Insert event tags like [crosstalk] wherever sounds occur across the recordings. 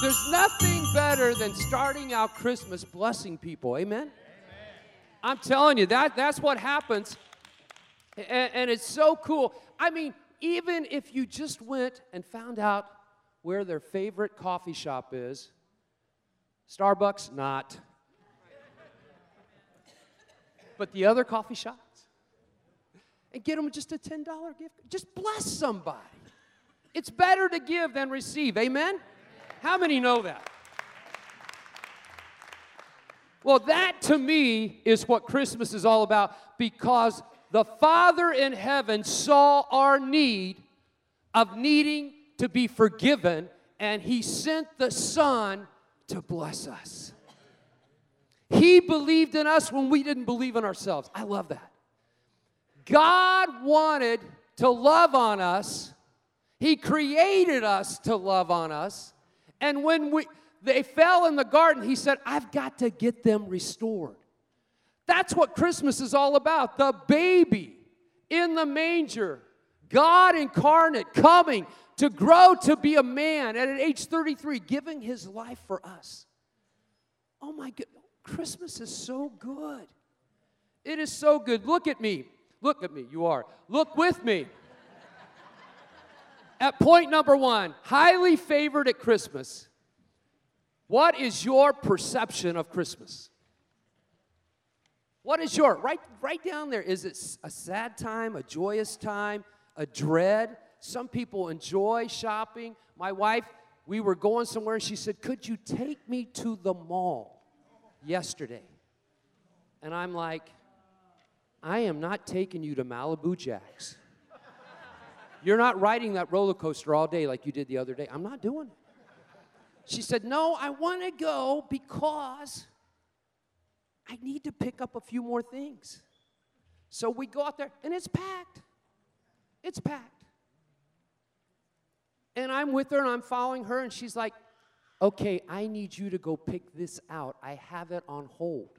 There's nothing better than starting out Christmas blessing people. Amen? Amen. I'm telling you, that, that's what happens. And, and it's so cool. I mean, even if you just went and found out where their favorite coffee shop is, Starbucks, not. But the other coffee shops, and get them just a $10 gift. Just bless somebody. It's better to give than receive. Amen? How many know that? Well, that to me is what Christmas is all about because the Father in heaven saw our need of needing to be forgiven, and He sent the Son to bless us. He believed in us when we didn't believe in ourselves. I love that. God wanted to love on us. He created us to love on us. And when we they fell in the garden, he said, "I've got to get them restored." That's what Christmas is all about. The baby in the manger, God incarnate coming to grow to be a man at age 33 giving his life for us. Oh my God, Christmas is so good. It is so good. Look at me. Look at me. You are. Look with me. at point number one, highly favored at Christmas. What is your perception of Christmas? What is your right right down there? Is it a sad time, a joyous time, a dread? Some people enjoy shopping. My wife, we were going somewhere and she said, "Could you take me to the mall yesterday?" And I'm like, "I am not taking you to Malibu Jacks. You're not riding that roller coaster all day like you did the other day. I'm not doing it." She said, "No, I want to go because I need to pick up a few more things. So we go out there, and it's packed. It's packed. And I'm with her, and I'm following her, and she's like, okay, I need you to go pick this out. I have it on hold.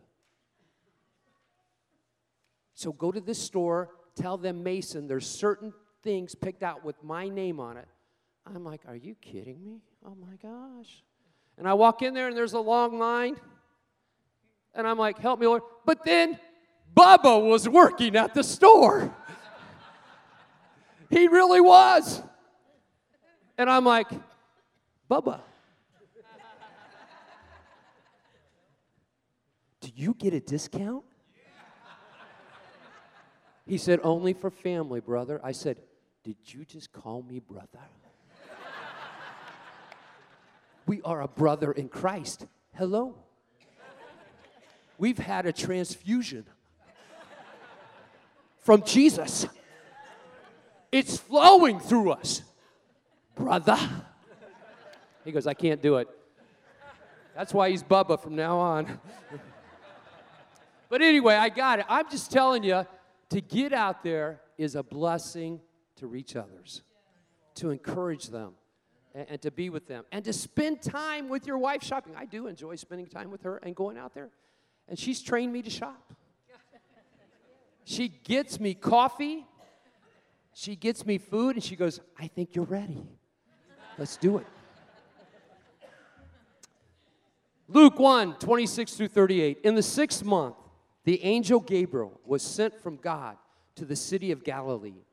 So go to this store, tell them, Mason, there's certain things picked out with my name on it. I'm like, are you kidding me? Oh my gosh. And I walk in there, and there's a long line. And I'm like, help me, Lord. But then Bubba was working at the store. [laughs] he really was. And I'm like, Bubba, do you get a discount? He said, only for family, brother. I said, did you just call me brother? we are a brother in Christ. Hello. We've had a transfusion from Jesus. It's flowing through us, brother. He goes, I can't do it. That's why he's Bubba from now on. but anyway, I got it. I'm just telling you to get out there is a blessing to reach others, to encourage them, and, and to be with them, and to spend time with your wife shopping. I do enjoy spending time with her and going out there and she's trained me to shop. She gets me coffee, she gets me food, and she goes, I think you're ready. Let's do it. Luke 1 26 through 38. In the sixth month, the angel Gabriel was sent from God to the city of Galilee,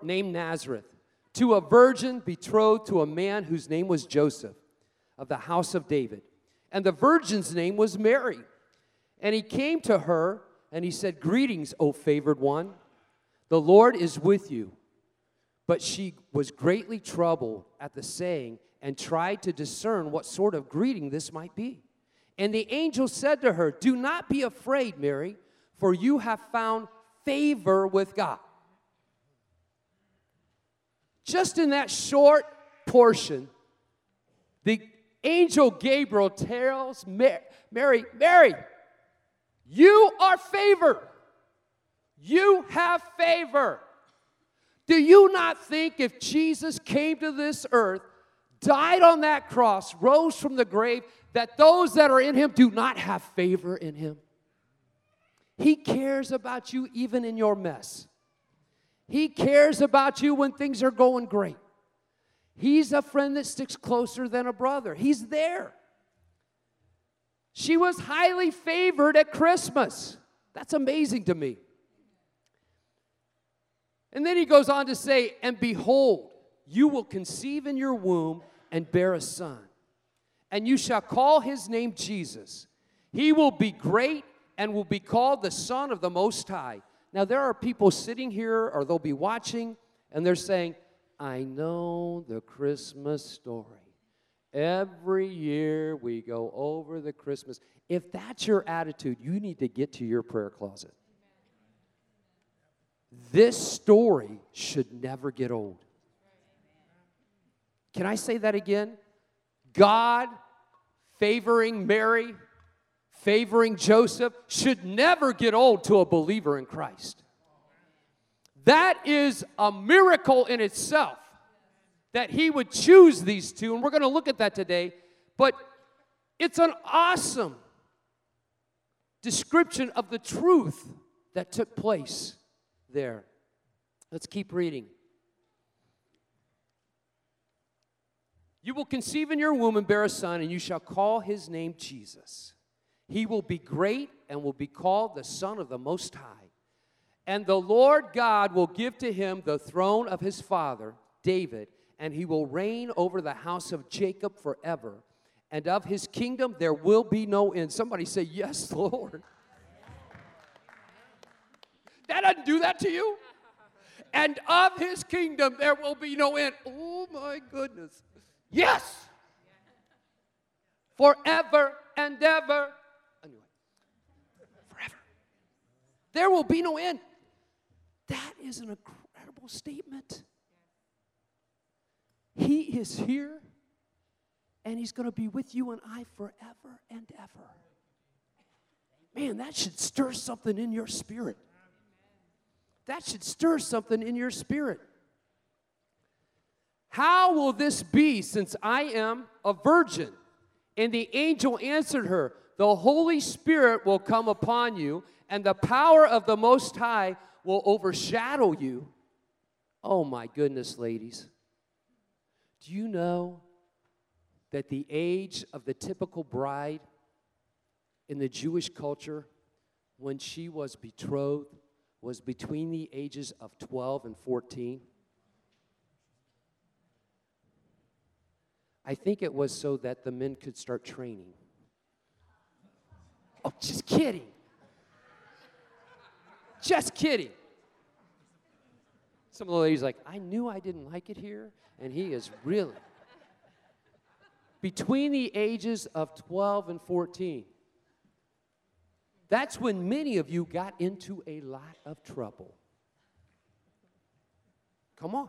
named Nazareth, to a virgin betrothed to a man whose name was Joseph of the house of David. And the virgin's name was Mary. And he came to her and he said, Greetings, O favored one. The Lord is with you. But she was greatly troubled at the saying and tried to discern what sort of greeting this might be. And the angel said to her, Do not be afraid, Mary, for you have found favor with God. Just in that short portion, the angel Gabriel tells Mary, Mary, Mary you are favored. You have favor. Do you not think if Jesus came to this earth, died on that cross, rose from the grave, that those that are in him do not have favor in him? He cares about you even in your mess. He cares about you when things are going great. He's a friend that sticks closer than a brother. He's there. She was highly favored at Christmas. That's amazing to me. And then he goes on to say, And behold, you will conceive in your womb and bear a son, and you shall call his name Jesus. He will be great and will be called the Son of the Most High. Now, there are people sitting here, or they'll be watching, and they're saying, I know the Christmas story. Every year we go over the Christmas. If that's your attitude, you need to get to your prayer closet. This story should never get old. Can I say that again? God favoring Mary, favoring Joseph, should never get old to a believer in Christ. That is a miracle in itself that he would choose these two, and we're going to look at that today. But it's an awesome description of the truth that took place there. Let's keep reading. You will conceive in your womb and bear a son, and you shall call his name Jesus. He will be great and will be called the Son of the Most High. And the Lord God will give to him the throne of his father, David, and he will reign over the house of Jacob forever. And of his kingdom there will be no end. Somebody say, Yes, [laughs] Lord. That doesn't do that to you. And of his kingdom there will be no end. Oh my goodness. Yes. Forever and ever. Anyway, forever. There will be no end. That is an incredible statement. He is here and he's going to be with you and I forever and ever. Man, that should stir something in your spirit. That should stir something in your spirit. How will this be since I am a virgin? And the angel answered her, The Holy Spirit will come upon you, and the power of the Most High will overshadow you. Oh my goodness, ladies. Do you know that the age of the typical bride in the Jewish culture when she was betrothed was between the ages of 12 and 14? I think it was so that the men could start training. Oh, just kidding. Just kidding. Some of the ladies like, I knew I didn't like it here, and he is really. Between the ages of 12 and 14, that's when many of you got into a lot of trouble. Come on.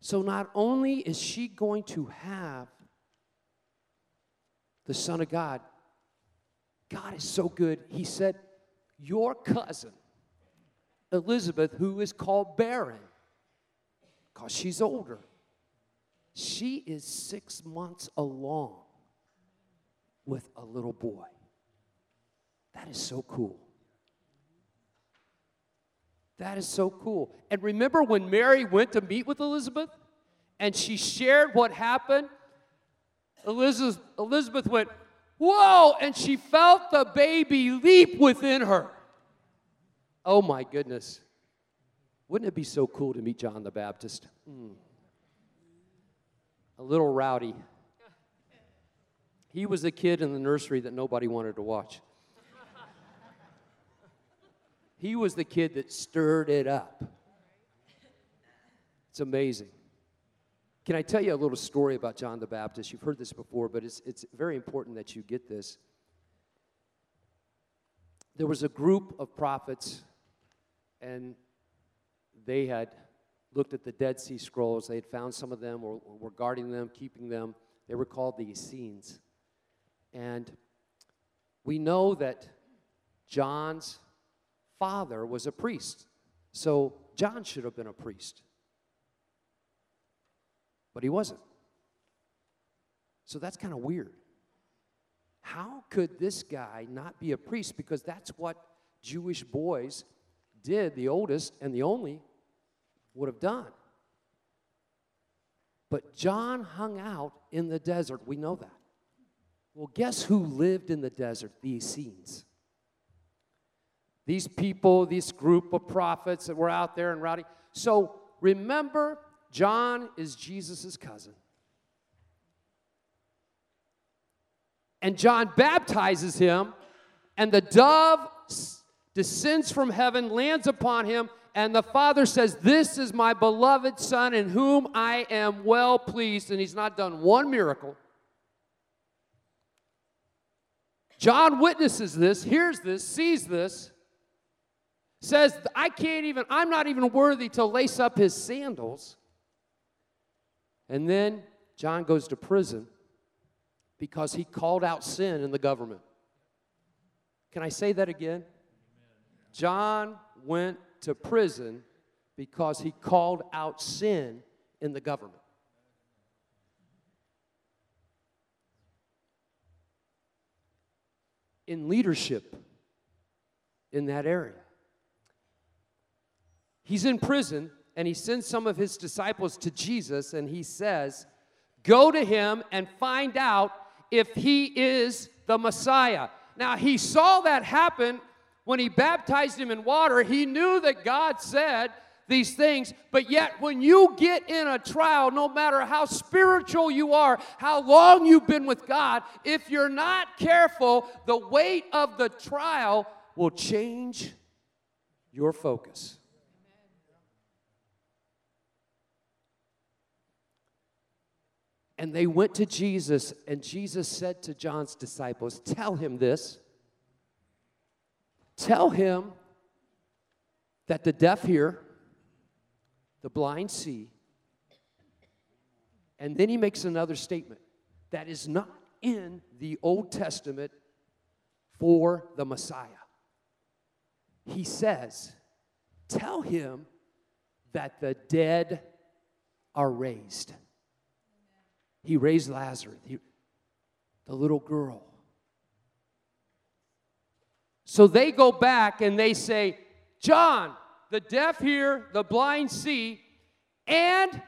So not only is she going to have the Son of God, God is so good. He said, Your cousin, Elizabeth, who is called barren, because she's older, she is six months along with a little boy. That is so cool. That is so cool. And remember when Mary went to meet with Elizabeth and she shared what happened? Elizabeth, Elizabeth went, Whoa! And she felt the baby leap within her. Oh my goodness. Wouldn't it be so cool to meet John the Baptist? Mm. A little rowdy. He was the kid in the nursery that nobody wanted to watch. He was the kid that stirred it up. It's amazing. Can I tell you a little story about John the Baptist? You've heard this before, but it's, it's very important that you get this. There was a group of prophets, and they had looked at the Dead Sea Scrolls. They had found some of them, or were guarding them, keeping them. They were called the Essenes. And we know that John's father was a priest. So John should have been a priest. But he wasn't. So that's kind of weird. How could this guy not be a priest? Because that's what Jewish boys did, the oldest and the only would have done. But John hung out in the desert. We know that. Well, guess who lived in the desert? The Essenes. These people, this group of prophets that were out there and rowdy. So remember, John is Jesus' cousin. And John baptizes him, and the dove descends from heaven, lands upon him, and the father says, This is my beloved son in whom I am well pleased. And he's not done one miracle. John witnesses this, hears this, sees this, says, I can't even, I'm not even worthy to lace up his sandals. And then John goes to prison because he called out sin in the government. Can I say that again? John went to prison because he called out sin in the government. In leadership in that area. He's in prison and he sends some of his disciples to Jesus and he says, Go to him and find out if he is the Messiah. Now, he saw that happen when he baptized him in water, he knew that God said these things, but yet when you get in a trial, no matter how spiritual you are, how long you've been with God, if you're not careful, the weight of the trial will change your focus. And they went to Jesus, and Jesus said to John's disciples, Tell him this. Tell him that the deaf hear, the blind see, and then he makes another statement that is not in the Old Testament for the Messiah. He says, Tell him that the dead are raised. He raised Lazarus, he, the little girl. So they go back and they say, John, the deaf hear, the blind see, and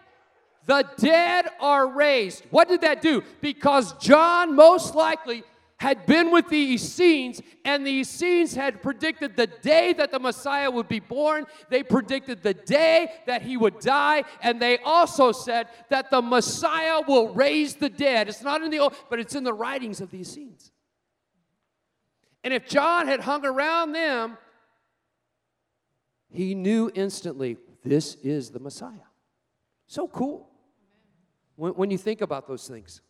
the dead are raised. What did that do? Because John most likely had been with the Essenes, and the Essenes had predicted the day that the Messiah would be born. They predicted the day that he would die, and they also said that the Messiah will raise the dead. It's not in the old, but it's in the writings of the Essenes. And if John had hung around them, he knew instantly this is the Messiah. So cool when, when you think about those things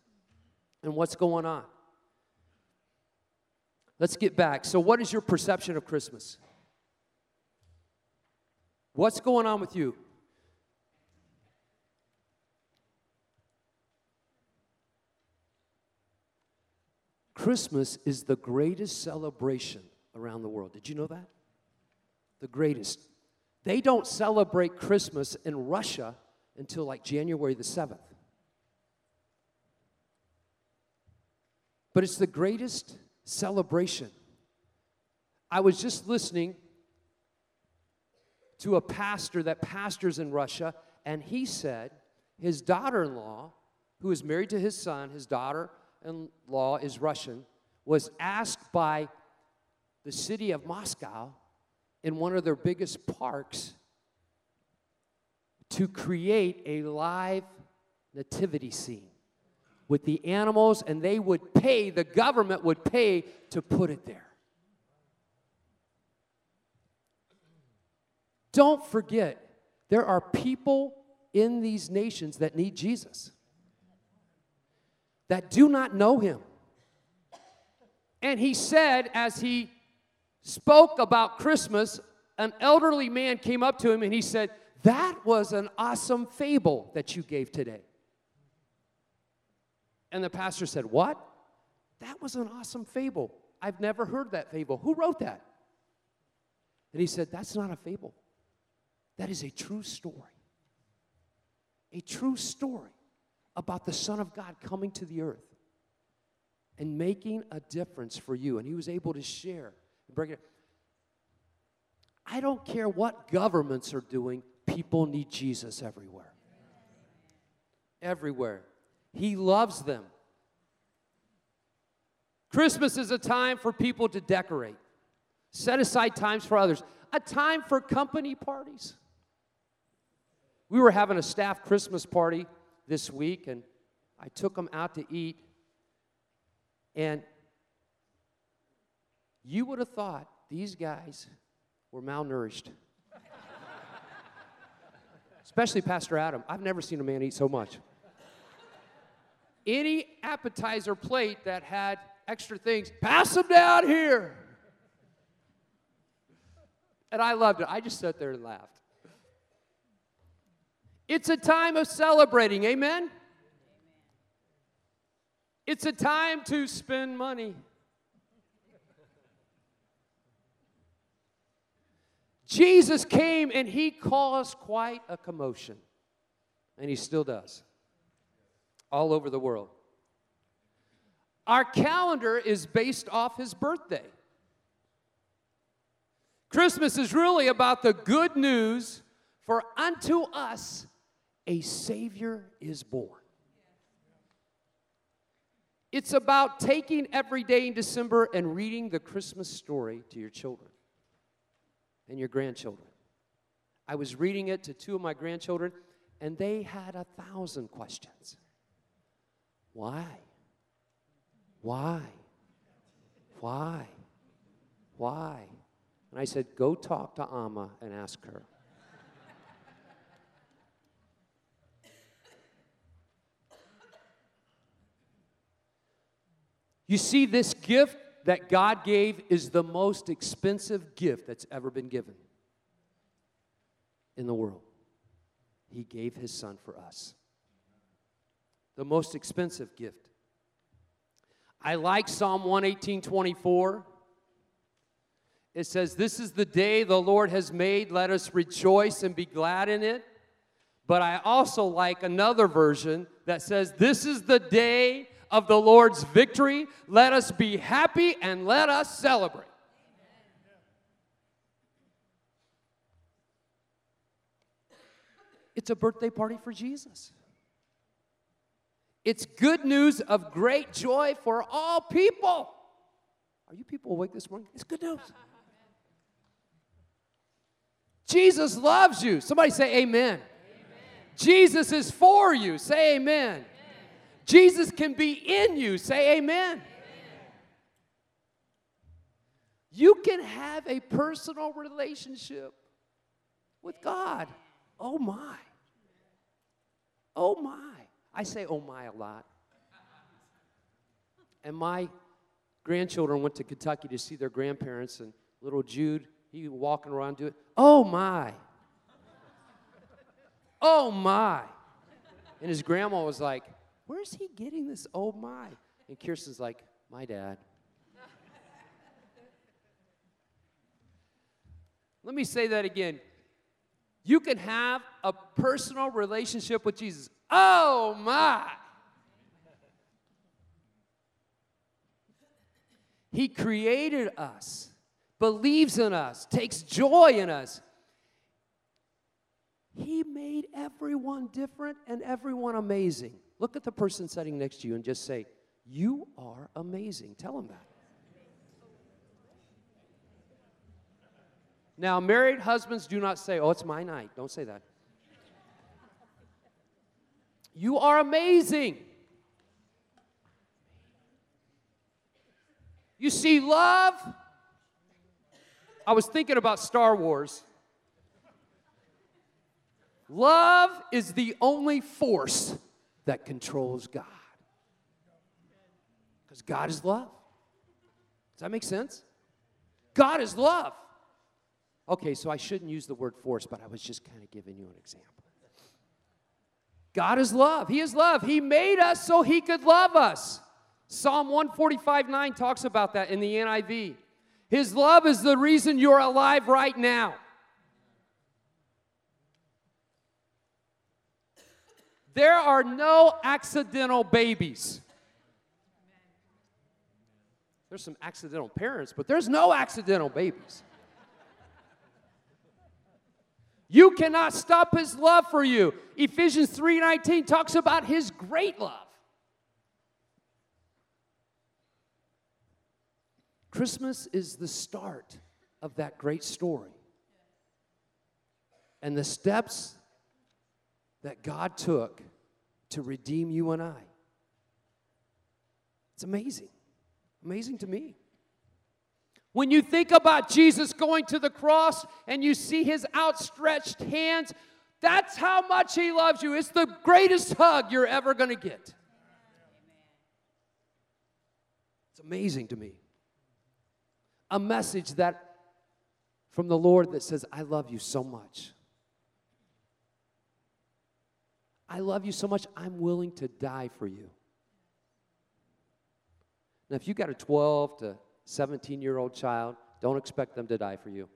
and what's going on. Let's get back. So, what is your perception of Christmas? What's going on with you? Christmas is the greatest celebration around the world. Did you know that? The greatest. They don't celebrate Christmas in Russia until like January the 7th. But it's the greatest celebration. I was just listening to a pastor that pastors in Russia, and he said his daughter in law, who is married to his son, his daughter in law is Russian, was asked by the city of Moscow in one of their biggest parks to create a live nativity scene with the animals, and they would pay, the government would pay to put it there. Don't forget, there are people in these nations that need Jesus that do not know him. And he said, as he spoke about Christmas, an elderly man came up to him and he said, That was an awesome fable that you gave today. And the pastor said, What? That was an awesome fable. I've never heard that fable. Who wrote that? And he said, That's not a fable. That is a true story. A true story about the Son of God coming to the earth and making a difference for you. And he was able to share and bring it. I don't care what governments are doing, people need Jesus everywhere. Everywhere. He loves them. Christmas is a time for people to decorate, set aside times for others, a time for company parties. We were having a staff Christmas party this week, and I took them out to eat. And you would have thought these guys were malnourished. [laughs] Especially Pastor Adam. I've never seen a man eat so much. Any appetizer plate that had extra things, pass them down here. And I loved it. I just sat there and laughed. It's a time of celebrating, amen? It's a time to spend money. Jesus came and he caused quite a commotion, and he still does, all over the world. Our calendar is based off his birthday. Christmas is really about the good news for unto us a Savior is born. It's about taking every day in December and reading the Christmas story to your children and your grandchildren. I was reading it to two of my grandchildren, and they had a thousand questions. Why? Why? Why? Why? And I said, Go talk to Amma and ask her. You see, this gift that God gave is the most expensive gift that's ever been given in the world. He gave His Son for us. The most expensive gift. I like Psalm 118 24. It says, This is the day the Lord has made. Let us rejoice and be glad in it. But I also like another version that says, This is the day of the Lord's victory. Let us be happy and let us celebrate. It's a birthday party for Jesus. It's good news of great joy for all people. Are you people awake this morning? It's good news. Jesus loves you. Somebody say amen. amen. Jesus is for you. Say amen. amen. Jesus can be in you. Say amen. amen. You can have a personal relationship with God. Oh my. Oh my. I say oh my a lot. And my grandchildren went to Kentucky to see their grandparents, and little Jude, he walking around doing, oh my. [laughs] oh my. And his grandma was like, where's he getting this oh my? And Kirsten's like, my dad. [laughs] Let me say that again. You can have a personal relationship with Jesus. Oh my. He created us, believes in us, takes joy in us. He made everyone different and everyone amazing. Look at the person sitting next to you and just say, You are amazing. Tell them that. Now, married husbands do not say, Oh, it's my night. Don't say that. You are amazing. You see, love. I was thinking about Star Wars. Love is the only force that controls God. Because God is love. Does that make sense? God is love. Okay, so I shouldn't use the word force, but I was just kind of giving you an example. God is love. He is love. He made us so He could love us. Psalm 145 9 talks about that in the NIV. His love is the reason you're alive right now. There are no accidental babies. There's some accidental parents, but there's no accidental babies. You cannot stop his love for you. Ephesians 3:19 talks about his great love. Christmas is the start of that great story. And the steps that God took to redeem you and I. It's amazing. Amazing to me. When you think about Jesus going to the cross and you see his outstretched hands, that's how much he loves you. It's the greatest hug you're ever going to get. It's amazing to me. A message that from the Lord that says, I love you so much. I love you so much, I'm willing to die for you. Now, if you've got a 12 to 17 year old child, don't expect them to die for you.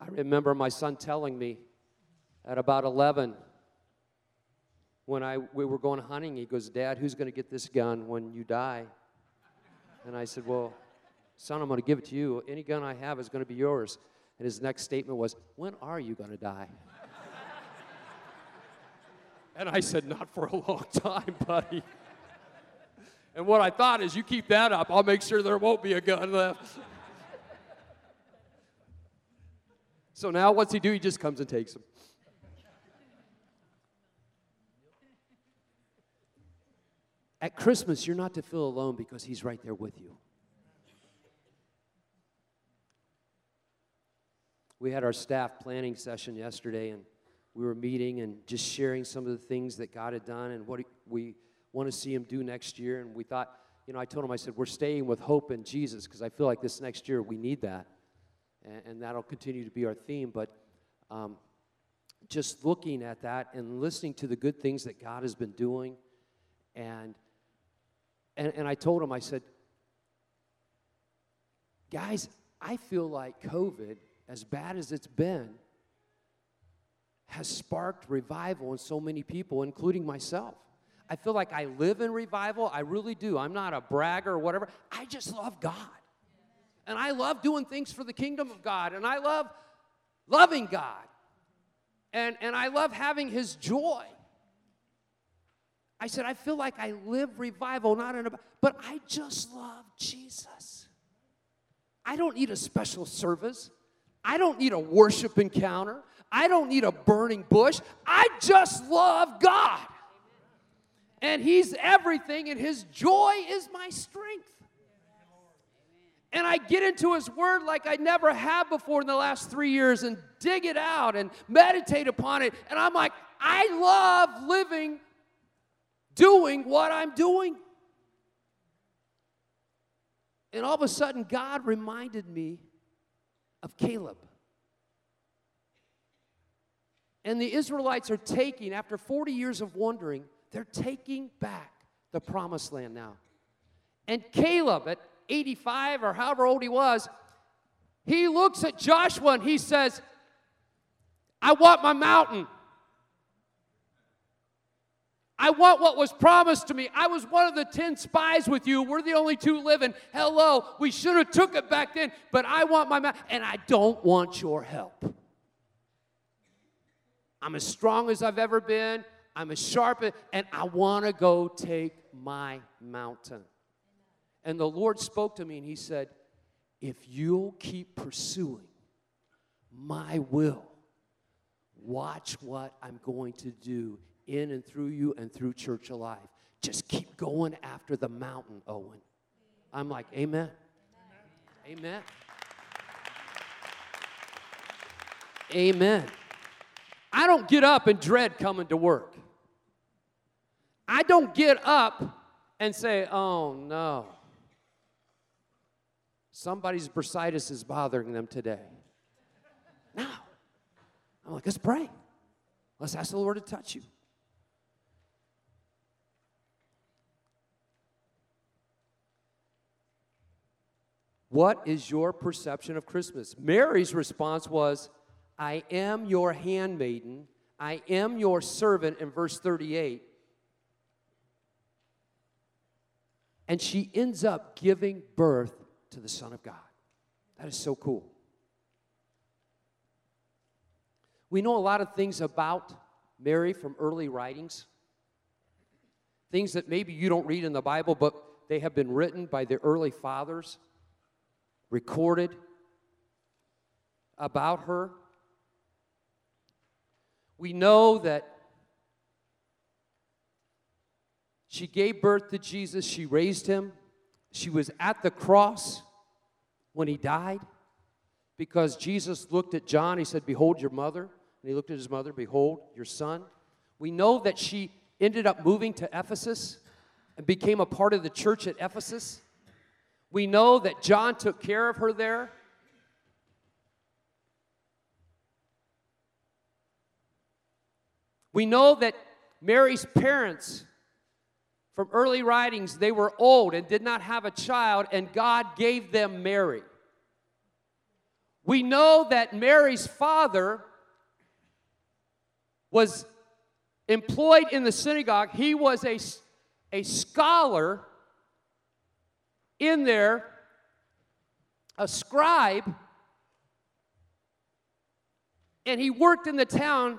I remember my son telling me at about 11 when I, we were going hunting, he goes, Dad, who's going to get this gun when you die? And I said, Well, son, I'm going to give it to you. Any gun I have is going to be yours. And his next statement was, When are you going to die? [laughs] and I said, Not for a long [laughs] time, buddy. And what I thought is, you keep that up, I'll make sure there won't be a gun left. [laughs] so now, what's he do? He just comes and takes them. At Christmas, you're not to feel alone because he's right there with you. We had our staff planning session yesterday, and we were meeting and just sharing some of the things that God had done and what we want to see him do next year. And we thought, you know, I told him, I said, we're staying with hope in Jesus because I feel like this next year we need that. And, and that'll continue to be our theme. But um, just looking at that and listening to the good things that God has been doing. And, and, and I told him, I said, guys, I feel like COVID, as bad as it's been, has sparked revival in so many people, including myself. I feel like I live in revival. I really do. I'm not a bragger or whatever. I just love God. And I love doing things for the kingdom of God. And I love loving God. And, and I love having His joy. I said, I feel like I live revival, not in a, but I just love Jesus. I don't need a special service. I don't need a worship encounter. I don't need a burning bush. I just love God and He's everything, and His joy is my strength. And I get into His Word like I never have before in the last three years and dig it out and meditate upon it. And I'm like, I love living, doing what I'm doing. And all of a sudden, God reminded me of Caleb. And the Israelites are taking, after 40 years of wandering, they're taking back the promised land now. And Caleb, at 85 or however old he was, he looks at Joshua and he says, I want my mountain. I want what was promised to me. I was one of the 10 spies with you. We're the only two living. Hello, we should have took it back then, but I want my mountain and I don't want your help. I'm as strong as I've ever been. I'm as sharp, and I want to go take my mountain. And the Lord spoke to me and He said, If you'll keep pursuing my will, watch what I'm going to do in and through you and through Church Alive. Just keep going after the mountain, Owen. I'm like, Amen. Amen. Amen. I don't get up and dread coming to work. I don't get up and say, oh no. Somebody's bursitis is bothering them today. Now, I'm like, let's pray. Let's ask the Lord to touch you. What is your perception of Christmas? Mary's response was, I am your handmaiden, I am your servant, in verse 38. And she ends up giving birth to the Son of God. That is so cool. We know a lot of things about Mary from early writings, things that maybe you don't read in the Bible, but they have been written by the early fathers, recorded about her. We know that she gave birth to Jesus, she raised him, she was at the cross when he died because Jesus looked at John. He said, Behold your mother. And he looked at his mother, Behold your son. We know that she ended up moving to Ephesus and became a part of the church at Ephesus. We know that John took care of her there. We know that Mary's parents from early writings, they were old and did not have a child, and God gave them Mary. We know that Mary's father was employed in the synagogue. He was a, a scholar in there, a scribe, and he worked in the town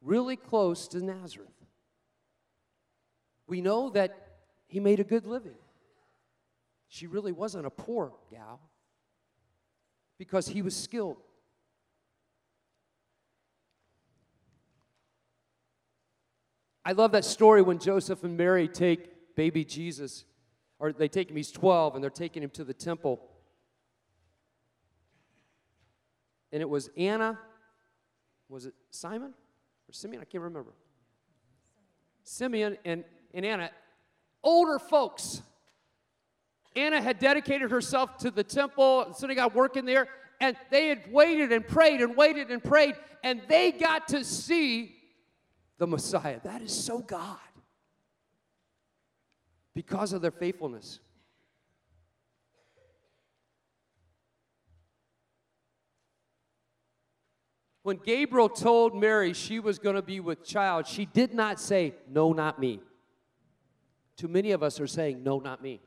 really close to Nazareth we know that he made a good living. She really wasn't a poor gal because he was skilled. I love that story when Joseph and Mary take baby Jesus, or they take him, he's 12, and they're taking him to the temple. And it was Anna, was it Simon or Simeon? I can't remember. Simeon and and Anna, older folks. Anna had dedicated herself to the temple, synagogue working there, and they had waited and prayed and waited and prayed, and they got to see the Messiah. That is so God because of their faithfulness. When Gabriel told Mary she was going to be with child, she did not say, No, not me. Too many of us are saying, No, not me.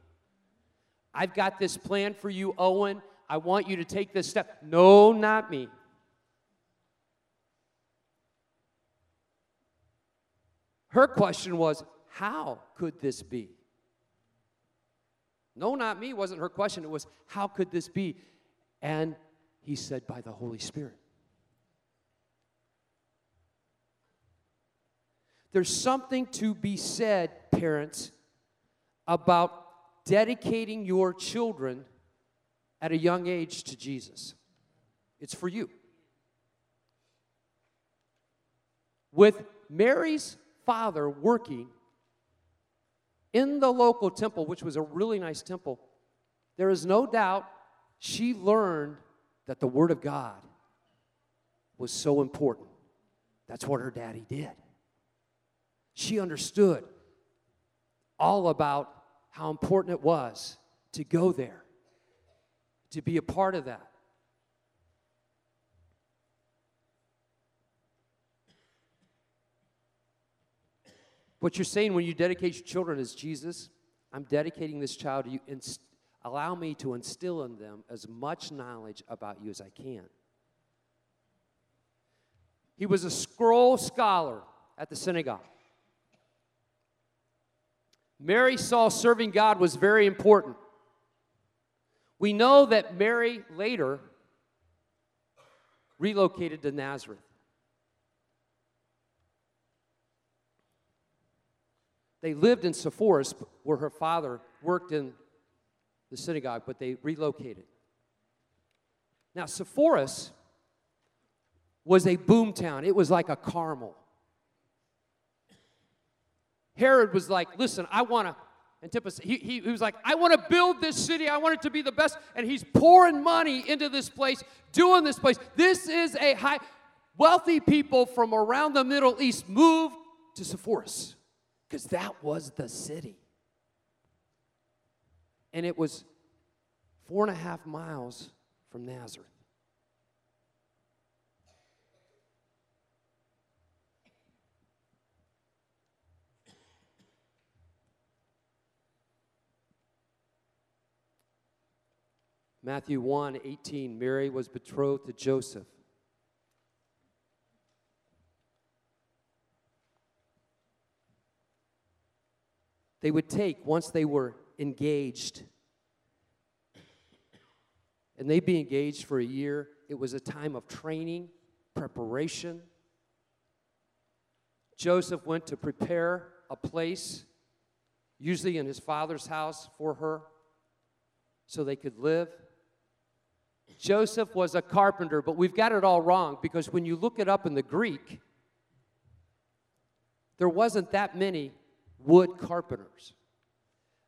I've got this plan for you, Owen. I want you to take this step. No, not me. Her question was, How could this be? No, not me wasn't her question. It was, How could this be? And he said, By the Holy Spirit. There's something to be said, parents, about dedicating your children at a young age to Jesus. It's for you. With Mary's father working in the local temple, which was a really nice temple, there is no doubt she learned that the Word of God was so important. That's what her daddy did. She understood all about how important it was to go there, to be a part of that. What you're saying when you dedicate your children is Jesus, I'm dedicating this child to you. and allow me to instill in them as much knowledge about you as I can. He was a scroll scholar at the synagogue. Mary saw serving God was very important. We know that Mary later relocated to Nazareth. They lived in Sepphoris, where her father worked in the synagogue, but they relocated. Now, Sepphoris was a boom town, it was like a Carmel. Herod was like, listen, I want to Antipas, he, he, he was like, I want to build this city. I want it to be the best. And he's pouring money into this place, doing this place. This is a high, wealthy people from around the Middle East moved to Sepphoris because that was the city. And it was four and a half miles from Nazareth. Matthew 1 18, Mary was betrothed to Joseph. They would take, once they were engaged, and they'd be engaged for a year. It was a time of training, preparation. Joseph went to prepare a place, usually in his father's house, for her so they could live. Joseph was a carpenter, but we've got it all wrong because when you look it up in the Greek, there wasn't that many wood carpenters.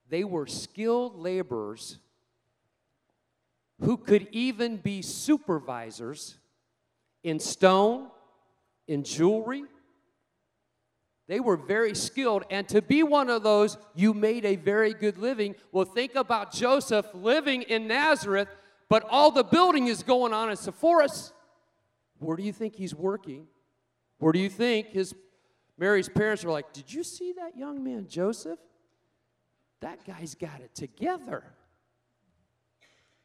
They were skilled laborers who could even be supervisors in stone, in jewelry. They were very skilled, and to be one of those, you made a very good living. Well, think about Joseph living in Nazareth but all the building is going on in Sepphoris. Where do you think he's working? Where do you think his Mary's parents are like, Did you see that young man, Joseph? That guy's got it together.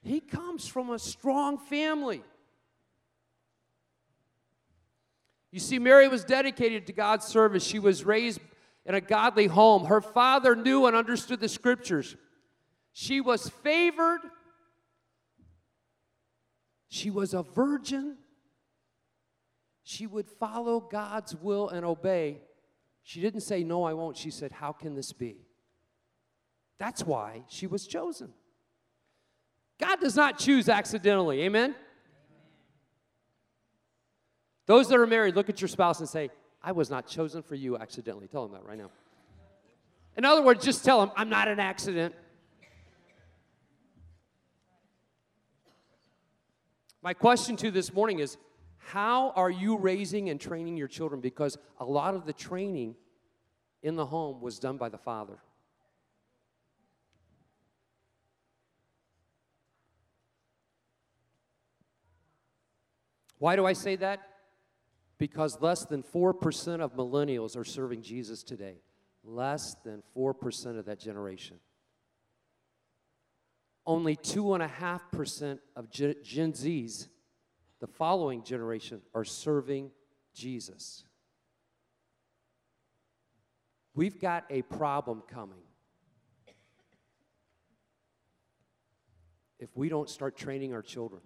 He comes from a strong family. You see, Mary was dedicated to God's service. She was raised in a godly home. Her father knew and understood the scriptures. She was favored she was a virgin. She would follow God's will and obey. She didn't say, No, I won't. She said, How can this be? That's why she was chosen. God does not choose accidentally. Amen? Those that are married, look at your spouse and say, I was not chosen for you accidentally. Tell them that right now. In other words, just tell them, I'm not an accident. My question to you this morning is how are you raising and training your children? Because a lot of the training in the home was done by the father. Why do I say that? Because less than 4% of millennials are serving Jesus today. Less than 4% of that generation only 2.5% of Gen Zs, the following generation, are serving Jesus. We've got a problem coming. If we don't start training our children.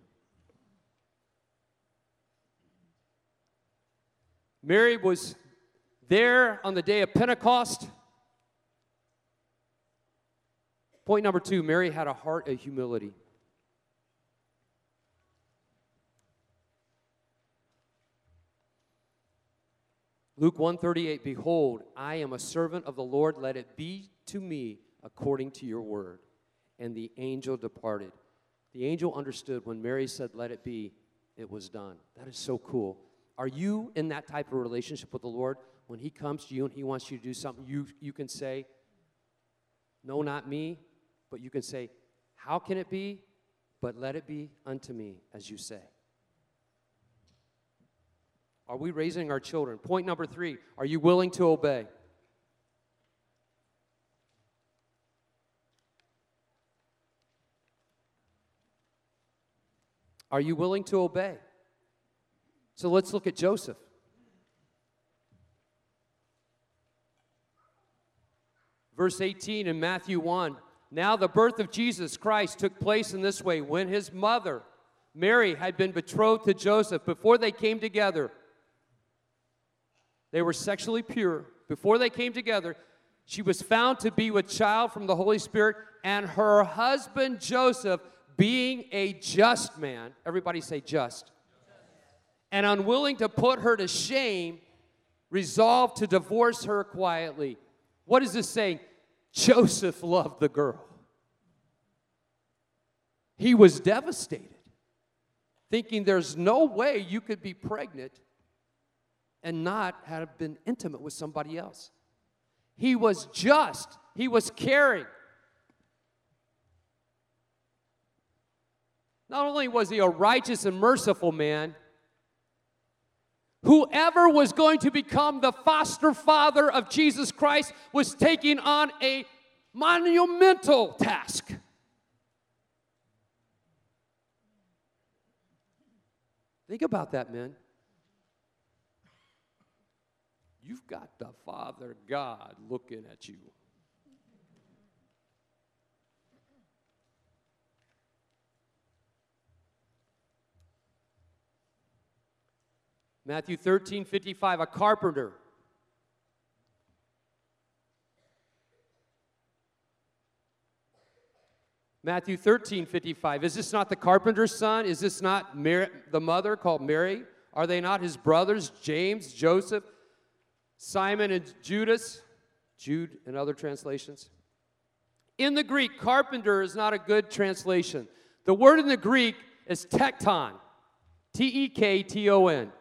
Mary was there on the day of Pentecost. Point number two Mary had a heart of humility. Luke 138 Behold, I am a servant of the Lord, let it be to me according to your word. And the angel departed. The angel understood when Mary said, Let it be, it was done. That is so cool. Are you in that type of relationship with the Lord? When He comes to you and He wants you to do something, you, you can say, No, not me but you can say, How can it be? But let it be unto me as you say. Are we raising our children? Point number three Are you willing to obey? Are you willing to obey? So let's look at Joseph. Verse 18 in Matthew 1 now, the birth of Jesus Christ took place in this way when his mother, Mary, had been betrothed to Joseph. Before they came together, they were sexually pure. Before they came together, she was found to be with child from the Holy Spirit, and her husband Joseph, being a just man, everybody say just, and unwilling to put her to shame, resolved to divorce her quietly. What is this saying? Joseph loved the girl. He was devastated, thinking there's no way you could be pregnant and not have been intimate with somebody else. He was just, he was caring. Not only was he a righteous and merciful man, whoever was going to become the foster father of Jesus Christ was taking on a monumental task. Think about that, man. You've got the Father God looking at you. Matthew 13, 55, a carpenter. Matthew 13, 55. Is this not the carpenter's son? Is this not Mary, the mother called Mary? Are they not his brothers, James, Joseph, Simon, and Judas? Jude and other translations. In the Greek, carpenter is not a good translation. The word in the Greek is tekton, T E K T O N,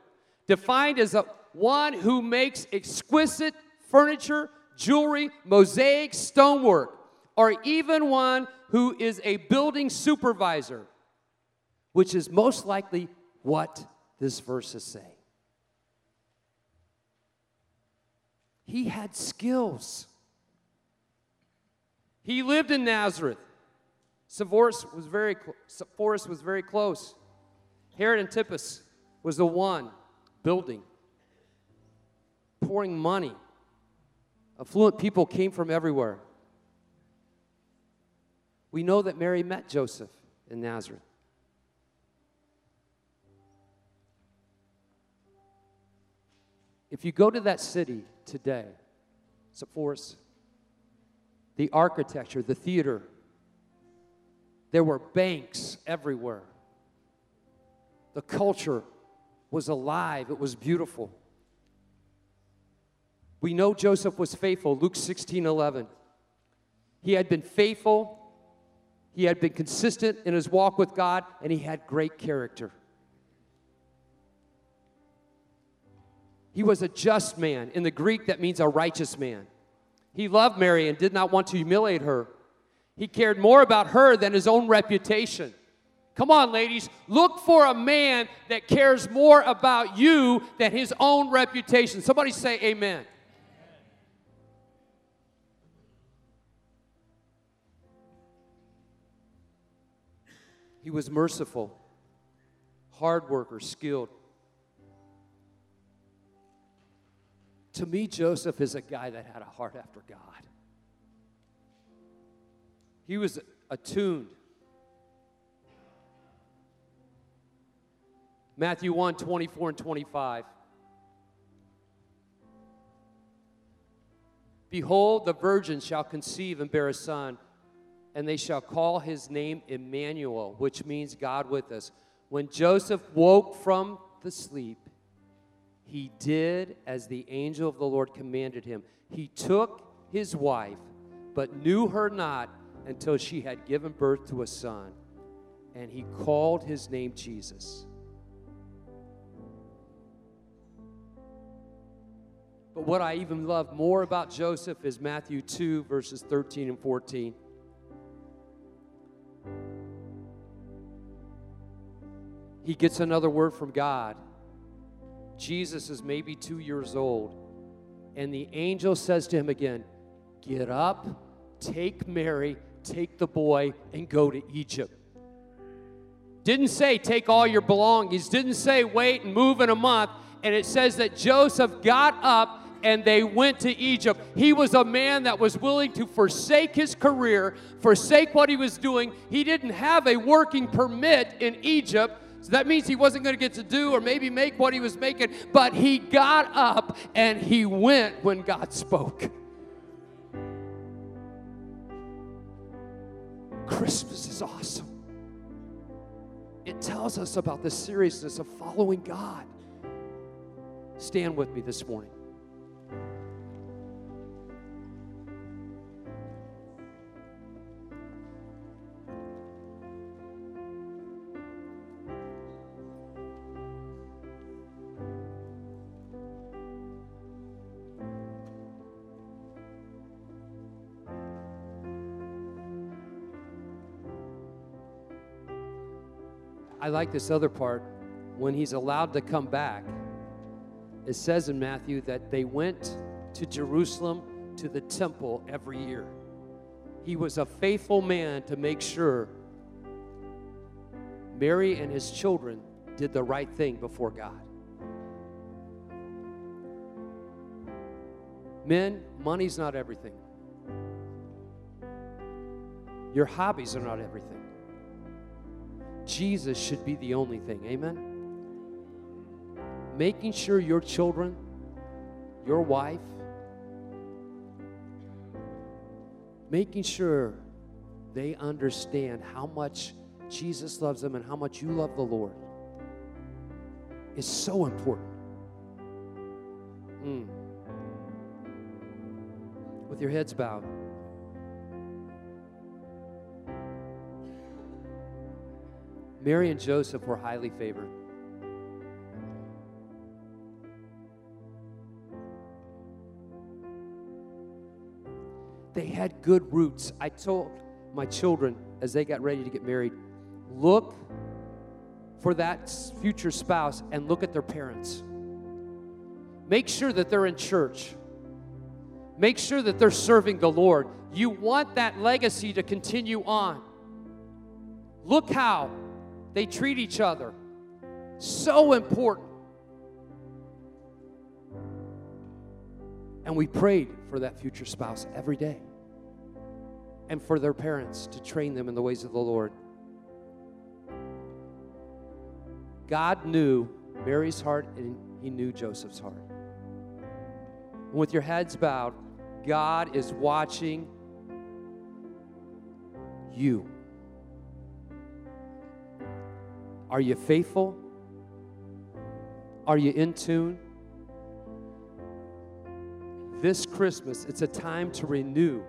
defined as a, one who makes exquisite furniture, jewelry, mosaic, stonework, or even one who is a building supervisor, which is most likely what this verse is saying. He had skills. He lived in Nazareth. Sepphoris was very, was very close. Herod Antipas was the one building, pouring money. Affluent people came from everywhere. We know that Mary met Joseph in Nazareth. If you go to that city today, Sepphoris, the architecture, the theater, there were banks everywhere. The culture was alive, it was beautiful. We know Joseph was faithful, Luke 16 11. He had been faithful he had been consistent in his walk with God, and he had great character. He was a just man. In the Greek, that means a righteous man. He loved Mary and did not want to humiliate her. He cared more about her than his own reputation. Come on, ladies, look for a man that cares more about you than his own reputation. Somebody say, Amen. He was merciful, hard worker, skilled. To me, Joseph is a guy that had a heart after God. He was attuned. Matthew 1 24 and 25. Behold, the virgin shall conceive and bear a son and they shall call his name Emmanuel, which means God with us. When Joseph woke from the sleep, he did as the angel of the Lord commanded him. He took his wife, but knew her not until she had given birth to a son, and he called his name Jesus. But what I even love more about Joseph is Matthew 2, verses 13 and 14. he gets another word from God. Jesus is maybe two years old, and the angel says to him again, Get up, take Mary, take the boy, and go to Egypt. Didn't say take all your belongings, didn't say wait and move in a month. And it says that Joseph got up and they went to Egypt. He was a man that was willing to forsake his career, forsake what he was doing. He didn't have a working permit in Egypt. So that means he wasn't going to get to do or maybe make what he was making, but he got up and he went when God spoke. Christmas is awesome. It tells us about the seriousness of following God. Stand with me this morning. I like this other part when he's allowed to come back it says in Matthew that they went to Jerusalem to the temple every year. He was a faithful man to make sure Mary and his children did the right thing before God. Men, money's not everything. Your hobbies are not everything. Jesus should be the only thing. Amen? Making sure your children, your wife, making sure they understand how much Jesus loves them and how much you love the Lord is so important. Mm. With your heads bowed. Mary and Joseph were highly favored. Had good roots. I told my children as they got ready to get married look for that future spouse and look at their parents. Make sure that they're in church. Make sure that they're serving the Lord. You want that legacy to continue on. Look how they treat each other. So important. And we prayed for that future spouse every day and for their parents to train them in the ways of the Lord. God knew Mary's heart and he knew Joseph's heart. And with your heads bowed, God is watching you. Are you faithful? Are you in tune? This Christmas, it's a time to renew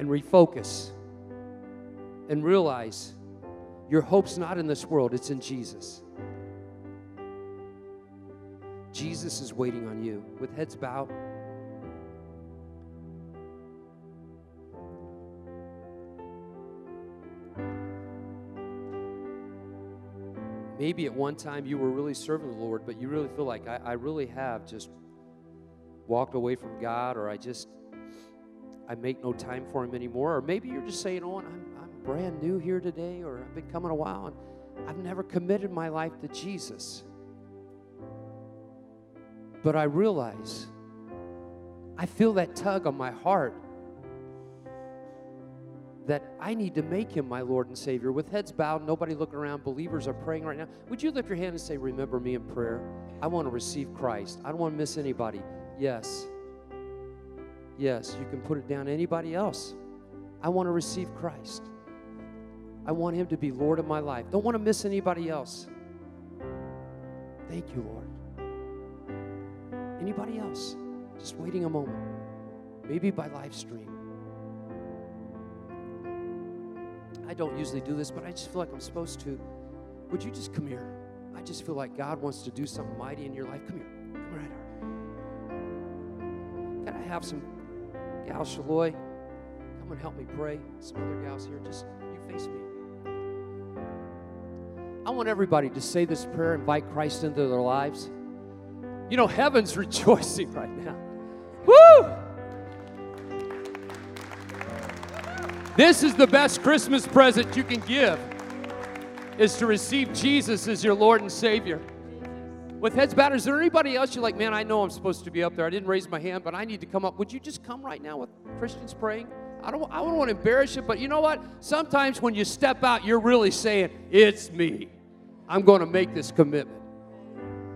and refocus and realize your hope's not in this world, it's in Jesus. Jesus is waiting on you with heads bowed. Maybe at one time you were really serving the Lord, but you really feel like I, I really have just walked away from God, or I just I make no time for Him anymore. Or maybe you're just saying, "Oh, I'm, I'm brand new here today, or I've been coming a while, and I've never committed my life to Jesus." But I realize I feel that tug on my heart that I need to make him my Lord and Savior. With heads bowed, nobody looking around, believers are praying right now. Would you lift your hand and say, Remember me in prayer? I want to receive Christ. I don't want to miss anybody. Yes. Yes, you can put it down. Anybody else? I want to receive Christ. I want him to be Lord of my life. Don't want to miss anybody else. Thank you, Lord. Anybody else? Just waiting a moment. Maybe by live stream. I don't usually do this, but I just feel like I'm supposed to. Would you just come here? I just feel like God wants to do something mighty in your life. Come here. Come right here. Can I have some Gal Shaloy? Come and help me pray. Some other gals here. Just you face me. I want everybody to say this prayer, invite Christ into their lives. You know, heaven's [laughs] rejoicing right now. Woo! This is the best Christmas present you can give is to receive Jesus as your Lord and Savior. With heads bowed, is there anybody else you're like, man, I know I'm supposed to be up there. I didn't raise my hand, but I need to come up. Would you just come right now with Christians praying? I don't, I don't want to embarrass you, but you know what? Sometimes when you step out, you're really saying, it's me. I'm going to make this commitment.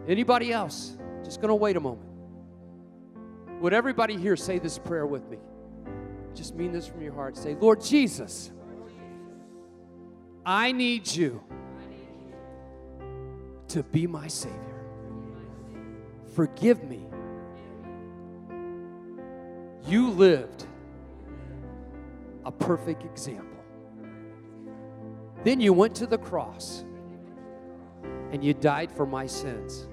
Anybody else? Just going to wait a moment. Would everybody here say this prayer with me? Just mean this from your heart. Say, Lord Jesus, I need you to be my Savior. Forgive me. You lived a perfect example. Then you went to the cross and you died for my sins.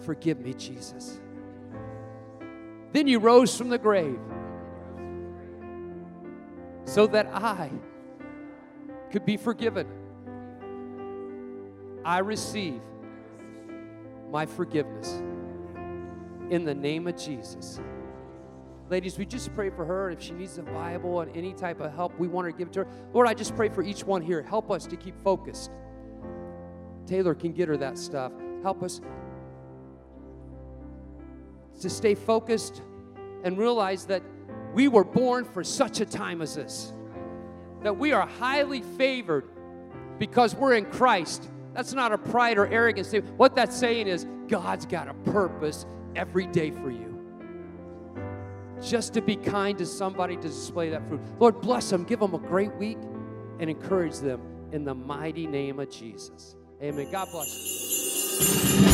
Forgive me, Jesus. Then you rose from the grave so that I could be forgiven I receive my forgiveness in the name of Jesus. Ladies, we just pray for her. If she needs a Bible and any type of help, we want to give it to her. Lord, I just pray for each one here. Help us to keep focused. Taylor can get her that stuff. Help us to stay focused and realize that we were born for such a time as this. That we are highly favored because we're in Christ. That's not a pride or arrogance. What that's saying is God's got a purpose every day for you. Just to be kind to somebody to display that fruit. Lord, bless them, give them a great week, and encourage them in the mighty name of Jesus. Amen. God bless you.